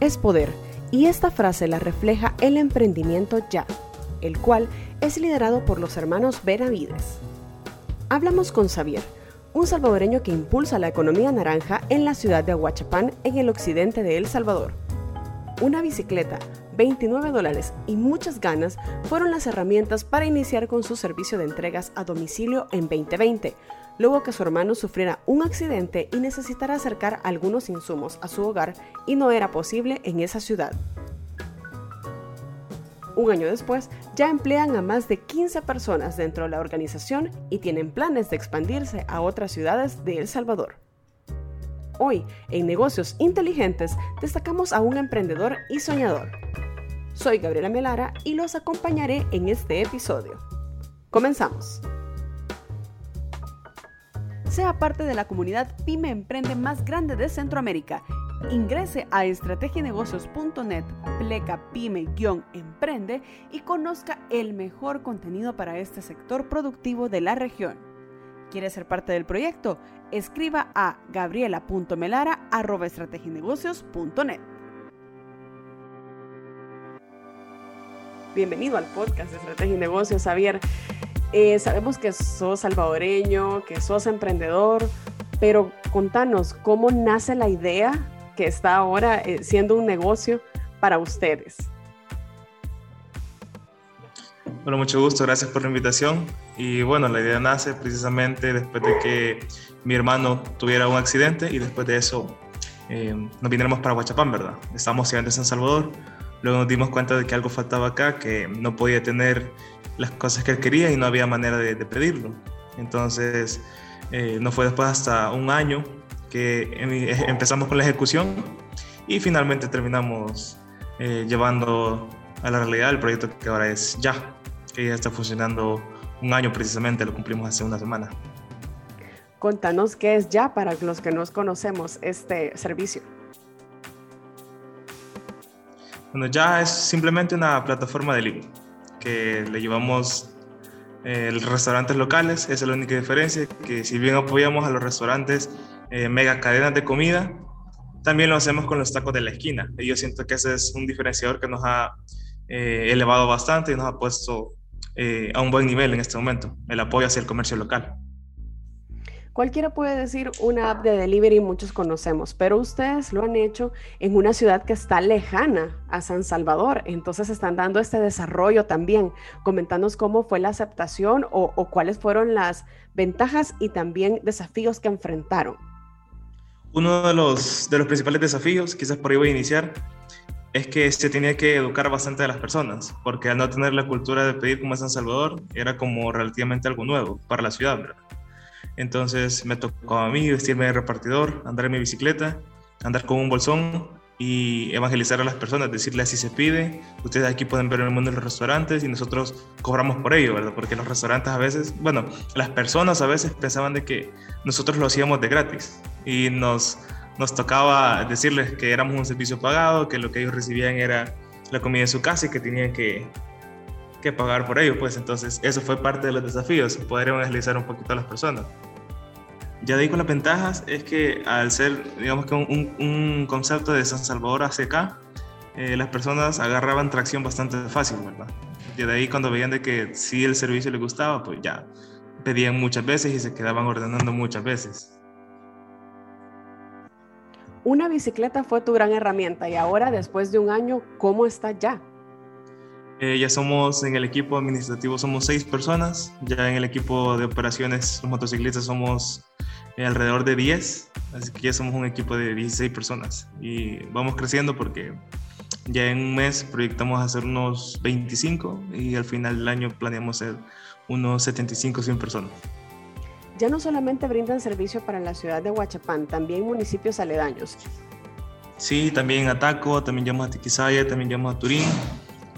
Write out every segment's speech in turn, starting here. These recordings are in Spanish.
es poder, y esta frase la refleja el emprendimiento Ya, el cual es liderado por los hermanos Benavides. Hablamos con Xavier, un salvadoreño que impulsa la economía naranja en la ciudad de Aguachapán, en el occidente de El Salvador. Una bicicleta, 29 dólares y muchas ganas fueron las herramientas para iniciar con su servicio de entregas a domicilio en 2020, luego que su hermano sufriera un accidente y necesitara acercar algunos insumos a su hogar y no era posible en esa ciudad. Un año después, ya emplean a más de 15 personas dentro de la organización y tienen planes de expandirse a otras ciudades de El Salvador. Hoy, en Negocios Inteligentes, destacamos a un emprendedor y soñador. Soy Gabriela Melara y los acompañaré en este episodio. Comenzamos. Sea parte de la comunidad Pyme Emprende más grande de Centroamérica. Ingrese a estrategienegocios.net, pleca pyme-emprende y conozca el mejor contenido para este sector productivo de la región. ¿Quiere ser parte del proyecto? Escriba a gabriela.melara.estrategienegocios.net. Bienvenido al podcast de Estrategia y Negocios, Javier. Eh, sabemos que sos salvadoreño, que sos emprendedor, pero contanos cómo nace la idea que está ahora eh, siendo un negocio para ustedes. Bueno, mucho gusto, gracias por la invitación. Y bueno, la idea nace precisamente después de que mi hermano tuviera un accidente y después de eso eh, nos vinimos para Huachapán, ¿verdad? Estábamos llegando a San Salvador, luego nos dimos cuenta de que algo faltaba acá, que no podía tener las cosas que él quería y no había manera de, pedirlo. Entonces, eh, no fue después hasta un año que em, empezamos con la ejecución y finalmente terminamos eh, llevando a la realidad el proyecto que ahora es ya que ya está funcionando un año precisamente, lo cumplimos hace una semana. Contanos qué es ya para los que nos conocemos este servicio. Bueno, ya es simplemente una plataforma de libro le llevamos eh, los restaurantes locales, esa es la única diferencia, que si bien apoyamos a los restaurantes eh, mega cadenas de comida, también lo hacemos con los tacos de la esquina. Y yo siento que ese es un diferenciador que nos ha eh, elevado bastante y nos ha puesto eh, a un buen nivel en este momento, el apoyo hacia el comercio local. Cualquiera puede decir una app de delivery, muchos conocemos, pero ustedes lo han hecho en una ciudad que está lejana a San Salvador, entonces están dando este desarrollo también. Comentanos cómo fue la aceptación o, cuáles fueron las ventajas y también desafíos que enfrentaron. Uno de los, de los principales desafíos, quizás por ahí voy a iniciar, es que se tenía que educar bastante a las personas, porque al no tener la cultura de pedir como en San Salvador, era como relativamente algo nuevo para la ciudad, ¿verdad? Entonces me tocó a mí vestirme de repartidor, andar en mi bicicleta, andar con un bolsón y evangelizar a las personas, decirles así se pide, ustedes aquí pueden ver el mundo de los restaurantes y nosotros cobramos por ello, ¿verdad? Porque los restaurantes a veces, bueno, las personas a veces pensaban de que nosotros lo hacíamos de gratis y nos nos tocaba decirles que éramos un servicio pagado, que lo que ellos recibían era la comida en su casa y que tenían que, que pagar por ello. Pues entonces eso fue parte de los desafíos, poder evangelizar un poquito a las personas. Ya de ahí con las ventajas es que al ser, digamos que un, un concepto de San Salvador ACK, eh, las personas agarraban tracción bastante fácil, ¿verdad? Y de ahí cuando veían de que sí el servicio les gustaba, pues ya pedían muchas veces y se quedaban ordenando muchas veces una bicicleta fue tu gran herramienta y ahora, después de un año, ¿cómo está ya? Eh, ya somos en el equipo administrativo, somos seis personas. Ya en el equipo de operaciones, los motociclistas, somos eh, alrededor de 10. Así que ya somos un equipo de 16 personas. Y vamos creciendo porque ya en un mes proyectamos hacer unos 25 y al final del año planeamos ser unos 75, 100 personas ya no solamente brindan servicio para la ciudad de Huachapán, también municipios aledaños. Sí, también a Taco, también llamamos a Tiquisaya, también llamamos a Turín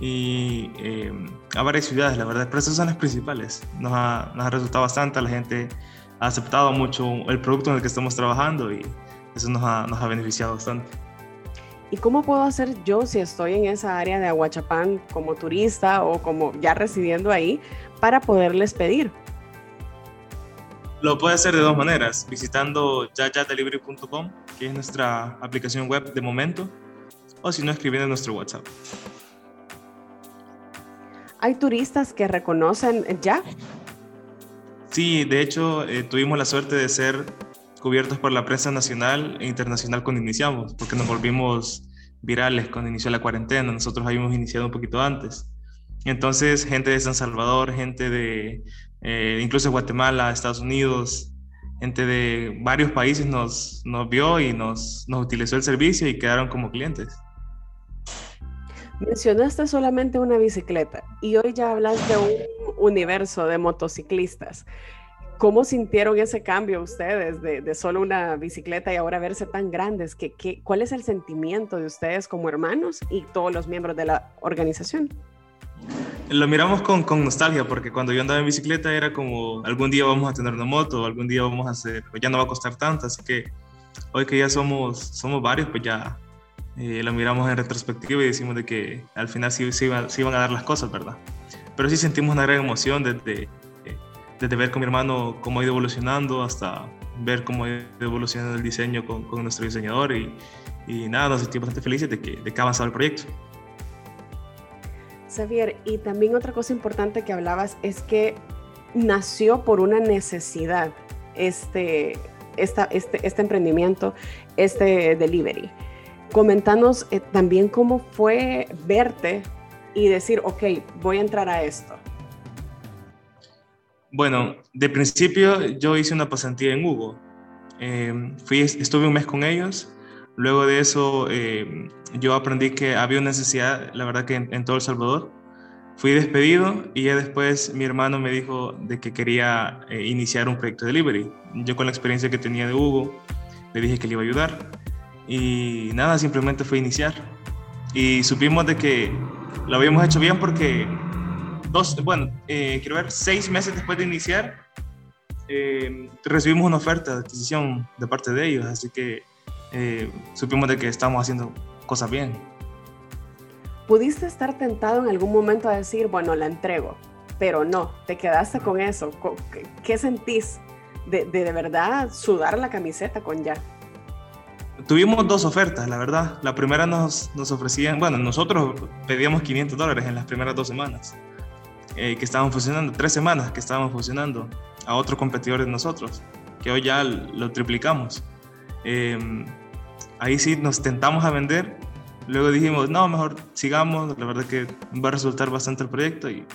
y eh, a varias ciudades, la verdad, pero esas son las principales. Nos ha, nos ha resultado bastante, la gente ha aceptado mucho el producto en el que estamos trabajando y eso nos ha, nos ha beneficiado bastante. ¿Y cómo puedo hacer yo si estoy en esa área de Aguachapán como turista o como ya residiendo ahí para poderles pedir? Lo puede hacer de dos maneras, visitando yayadelivery.com, que es nuestra aplicación web de momento, o si no, escribiendo en nuestro WhatsApp. ¿Hay turistas que reconocen ya? Sí, de hecho, eh, tuvimos la suerte de ser cubiertos por la prensa nacional e internacional cuando iniciamos, porque nos volvimos virales cuando inició la cuarentena. Nosotros habíamos iniciado un poquito antes. Entonces, gente de San Salvador, gente de eh, incluso Guatemala, Estados Unidos, gente de varios países nos, nos vio y nos, nos utilizó el servicio y quedaron como clientes. Mencionaste solamente una bicicleta y hoy ya hablas de un universo de motociclistas. ¿Cómo sintieron ese cambio ustedes de, de solo una bicicleta y ahora verse tan grandes? ¿Qué, qué, cuál es el sentimiento de ustedes como hermanos y todos los miembros de la organización? Lo miramos con, con, nostalgia porque cuando yo andaba en bicicleta era como algún día vamos a tener una moto, algún día vamos a hacer, pues ya no va a costar tanto, así que hoy que ya somos, somos varios, pues ya eh, lo miramos en retrospectiva y decimos de que al final sí, sí, iban, sí, iban a dar las cosas, ¿verdad? Pero sí sentimos una gran emoción desde, desde ver con mi hermano cómo ha ido evolucionando hasta ver cómo ha ido evolucionando el diseño con, con nuestro diseñador y, y, nada, nos sentimos bastante felices de que, de que ha avanzado el proyecto. Xavier, y también otra cosa importante que hablabas es que nació por una necesidad este, esta, este, este emprendimiento, este delivery. Comentanos eh, también cómo fue verte y decir, ok, voy a entrar a esto. Bueno, de principio yo hice una pasantía en Hugo. Eh, fui, estuve un mes con ellos. Luego de eso eh, yo aprendí que había una necesidad, la verdad que en, en, todo El Salvador. Fui despedido y ya después mi hermano me dijo de que quería eh, iniciar un proyecto de delivery. Yo con la experiencia que tenía de Hugo le dije que le iba a ayudar y nada, simplemente fue iniciar. Y supimos de que lo habíamos hecho bien porque dos, bueno, eh, quiero ver, seis meses después de iniciar, eh, recibimos una oferta de adquisición de parte de ellos, así que eh, supimos de que estamos haciendo cosas bien. ¿Pudiste estar tentado en algún momento a decir, bueno, la entrego, pero no, te quedaste con eso? ¿Qué, qué sentís de, de, de verdad sudar la camiseta con ya? Tuvimos dos ofertas, la verdad. La primera nos, nos ofrecían, bueno, nosotros pedíamos 500 dólares en las primeras dos semanas eh, que estaban funcionando, tres semanas que estábamos funcionando a otro competidor de nosotros, que hoy ya lo triplicamos. Eh, ahí sí nos tentamos a vender, luego dijimos, no, mejor sigamos, la verdad que va a resultar bastante el proyecto y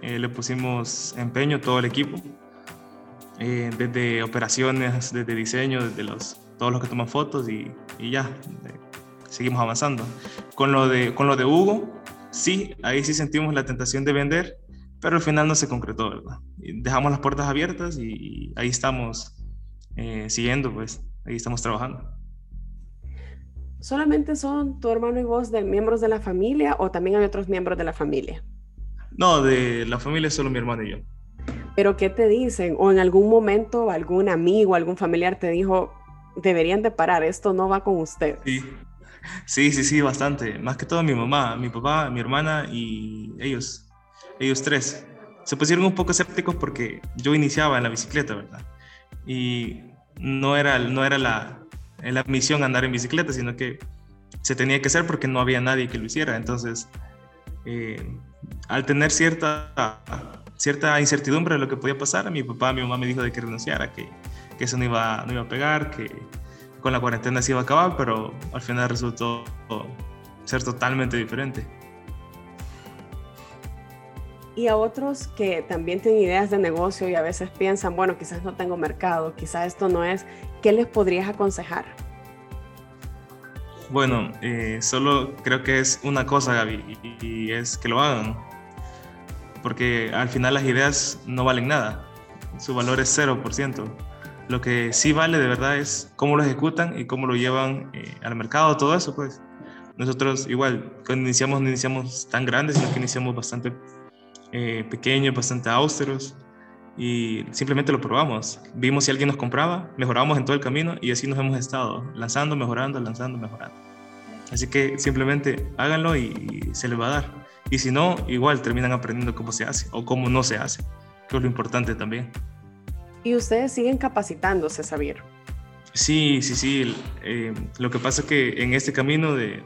eh, le pusimos empeño todo el equipo, eh, desde operaciones, desde diseño, desde los, todos los que toman fotos y, y ya, seguimos avanzando. Con lo, de, con lo de Hugo, sí, ahí sí sentimos la tentación de vender, pero al final no se concretó, ¿verdad? Dejamos las puertas abiertas y ahí estamos eh, siguiendo, pues, ahí estamos trabajando. ¿Solamente son tu hermano y vos de miembros de la familia o también hay otros miembros de la familia? No, de la familia solo mi hermano y yo. ¿Pero qué te dicen? ¿O en algún momento algún amigo, algún familiar te dijo, deberían de parar, esto no va con usted? Sí, sí, sí, sí, bastante. Más que todo mi mamá, mi papá, mi hermana y ellos ellos tres, se pusieron un poco escépticos porque yo iniciaba en la bicicleta, ¿verdad? Y no era, no era la, la misión andar en bicicleta, sino que se tenía que hacer porque no había nadie que lo hiciera. Entonces, eh, al tener cierta, cierta incertidumbre de lo que podía pasar, mi papá, mi mamá me dijo de que renunciara, que, que eso no iba, no iba a pegar, que con la cuarentena se iba a acabar, pero al final resultó ser totalmente diferente y a otros que también tienen ideas de negocio y a veces piensan, bueno, quizás no tengo mercado, quizás esto no es, ¿qué les podrías aconsejar? Bueno, eh, solo creo que es una cosa, Gaby, y, y es que lo hagan, porque al final las ideas no valen nada, su valor es 0%. Lo que sí vale de verdad es cómo lo ejecutan y cómo lo llevan eh, al mercado, todo eso, pues. Nosotros igual, cuando iniciamos no iniciamos tan grandes, sino que iniciamos bastante eh, pequeños, bastante austeros, y simplemente lo probamos. Vimos si alguien nos compraba, mejoramos en todo el camino y así nos hemos estado, lanzando, mejorando, lanzando, mejorando. Así que simplemente háganlo y, y se les va a dar. Y si no, igual terminan aprendiendo cómo se hace o cómo no se hace, que es lo importante también. ¿Y ustedes siguen capacitándose, Xavier? Sí, sí, sí. Eh, lo que pasa es que en este camino de,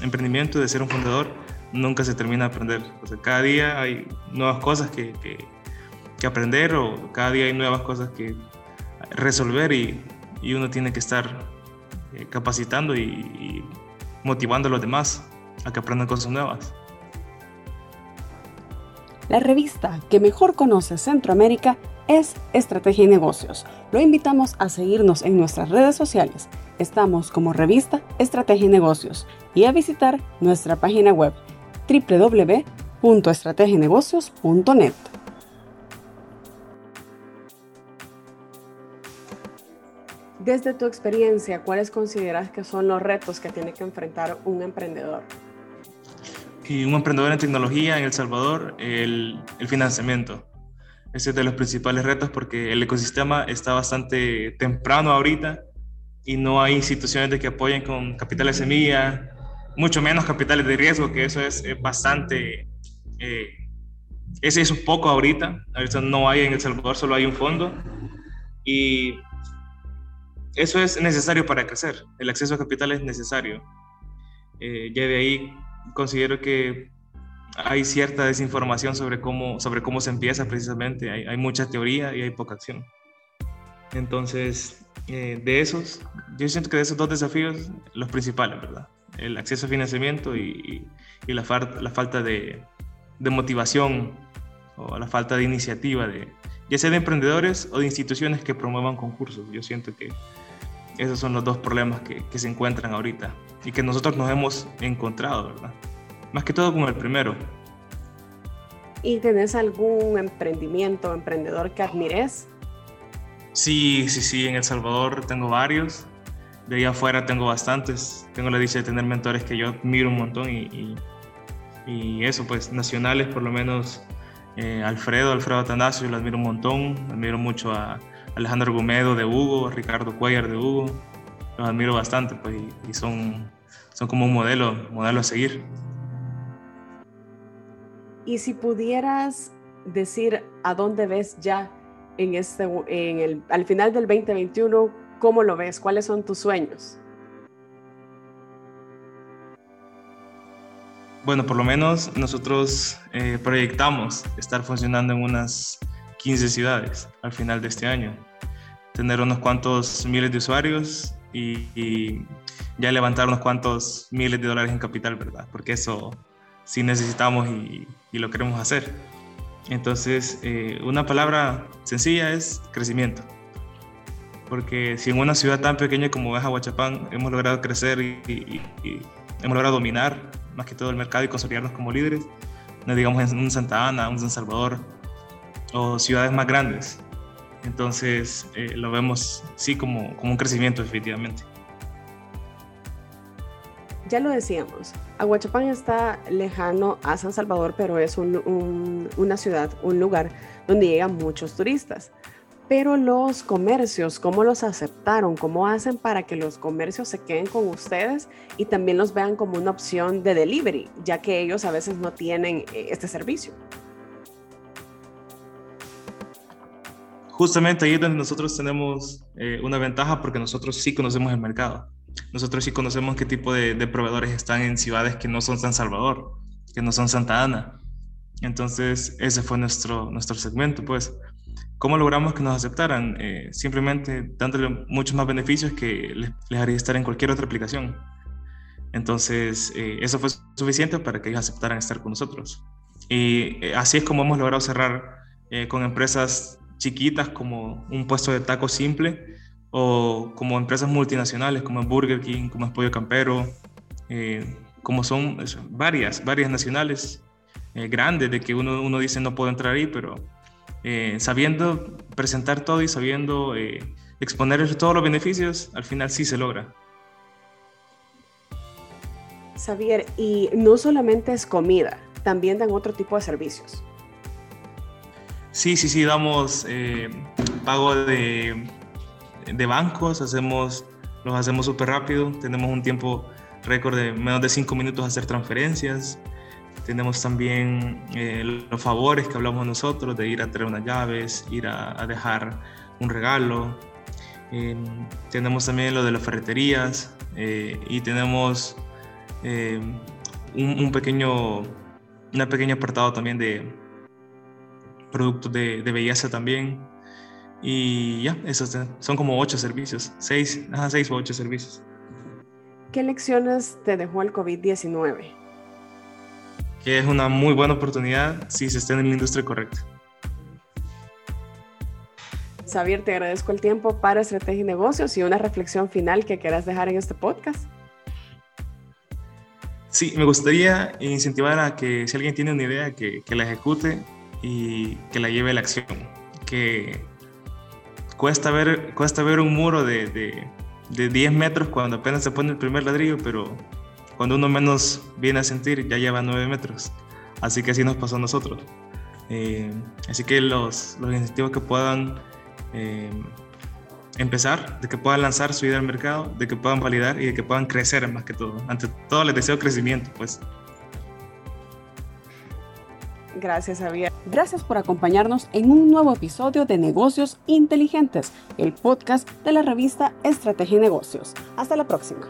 emprendimiento, de ser un fundador, nunca se termina de aprender. O sea, cada día hay nuevas cosas que, que, aprender o cada día hay nuevas cosas que resolver y, y uno tiene que estar eh, capacitando y, y motivando a los demás a que aprendan cosas nuevas. La revista que mejor conoce Centroamérica es Estrategia y Negocios. Lo invitamos a seguirnos en nuestras redes sociales. Estamos como revista Estrategia y Negocios y a visitar nuestra página web www.estrategienegocios.net. Desde tu experiencia, ¿cuáles consideras que son los retos que tiene que enfrentar un emprendedor? Un emprendedor en tecnología en El Salvador, el, financiamiento. Ese es de los principales retos porque el ecosistema está bastante temprano ahorita y no hay instituciones que apoyen con capitales de semilla, mucho menos capitales de riesgo, que eso es, bastante... Eh, ese es un poco ahorita, ahorita no hay en El Salvador, solo hay un fondo y eso es necesario para crecer, el acceso a capital es necesario. Eh, ya de ahí considero que hay cierta desinformación sobre cómo, sobre cómo se empieza precisamente. Hay, hay mucha teoría y hay poca acción. Entonces, eh, de esos, yo siento que de esos dos desafíos, los principales, ¿verdad? El acceso a financiamiento y, y, la, la, falta de, de, motivación o la falta de iniciativa, de, ya sea de emprendedores o de instituciones que promuevan concursos. Yo siento que esos son los dos problemas que, que se encuentran ahorita y que nosotros nos hemos encontrado, ¿verdad? Más que todo con el primero. ¿Y tenés algún emprendimiento o emprendedor que admires? Sí, sí, sí, en El Salvador tengo varios. De ahí afuera tengo bastantes. Tengo la dicha de tener mentores que yo admiro un montón y, y, eso, pues nacionales por lo menos. Eh, Alfredo, Alfredo Atanasio, lo admiro un montón. Admiro mucho a Alejandro Gómez de Hugo, Ricardo Cuellar de Hugo. Los admiro bastante, pues, y, son, son como un modelo, modelo a seguir. Y si pudieras decir a dónde ves ya en este, en el, al final del 2021, ¿cómo lo ves? ¿Cuáles son tus sueños? Bueno, por lo menos nosotros eh, proyectamos estar funcionando en unas 15 ciudades al final de este año. Tener unos cuantos miles de usuarios y ya levantar unos cuantos miles de dólares en capital, ¿verdad? Porque eso si necesitamos y, lo queremos hacer. Entonces, eh, una palabra sencilla es crecimiento. Porque si en una ciudad tan pequeña como es Aguachapán hemos logrado crecer y, hemos logrado dominar más que todo el mercado y consolidarnos como líderes, no digamos en un Santa Ana, un San Salvador o ciudades más grandes. Entonces, eh, lo vemos sí como, como un crecimiento definitivamente ya lo decíamos, Aguachapán está lejano a San Salvador, pero es una ciudad, un lugar donde llegan muchos turistas. Pero los comercios, ¿cómo los aceptaron? ¿Cómo hacen para que los comercios se queden con ustedes y también los vean como una opción de delivery, ya que ellos a veces no tienen eh, este servicio? Justamente ahí es donde nosotros tenemos eh, una ventaja porque nosotros sí conocemos el mercado nosotros sí conocemos qué tipo de, proveedores están en ciudades que no son San Salvador, que no son Santa Ana. Entonces, ese fue nuestro, nuestro segmento, pues. ¿Cómo logramos que nos aceptaran? Eh, simplemente dándole muchos más beneficios que les, haría estar en cualquier otra aplicación. Entonces, eh, eso fue suficiente para que ellos aceptaran estar con nosotros. Y así es como hemos logrado cerrar con empresas chiquitas como un puesto de taco simple, o como empresas multinacionales como Burger King, como Pollo Campero, eh, como son varias, varias nacionales eh, grandes de que uno, uno dice no puedo entrar ahí, pero eh, sabiendo presentar todo y sabiendo exponer todos los beneficios, al final sí se logra. Xavier, y no solamente es comida, también dan otro tipo de servicios. Sí, sí, sí, damos pago de de bancos, hacemos, los hacemos súper rápido, tenemos un tiempo récord de menos de cinco minutos hacer transferencias, tenemos también eh, los favores que hablamos nosotros de ir a traer unas llaves, ir a, dejar un regalo. tenemos también lo de las ferreterías y tenemos un, pequeño, una pequeño apartado también de productos de, de belleza también. Y ya, esos son como ocho servicios, seis, ajá, seis o ocho servicios. ¿Qué lecciones te dejó el COVID-19? Que es una muy buena oportunidad si se está en la industria correcta. Xavier, te agradezco el tiempo para Estrategia y Negocios y una reflexión final que quieras dejar en este podcast. Sí, me gustaría incentivar a que si alguien tiene una idea, que, que la ejecute y que la lleve a la acción. Que cuesta ver, cuesta ver un muro de, de, de 10 metros cuando apenas se pone el primer ladrillo, pero cuando uno menos viene a sentir ya lleva 9 metros. Así que así nos pasó a nosotros. Eh, así que los, los incentivos que puedan eh, empezar, de que puedan lanzar su idea al mercado, de que puedan validar y de que puedan crecer más que todo. Ante todo les deseo crecimiento, pues. Gracias, Javier. Gracias por acompañarnos en un nuevo episodio de Negocios Inteligentes, el podcast de la revista Estrategia y Negocios. Hasta la próxima.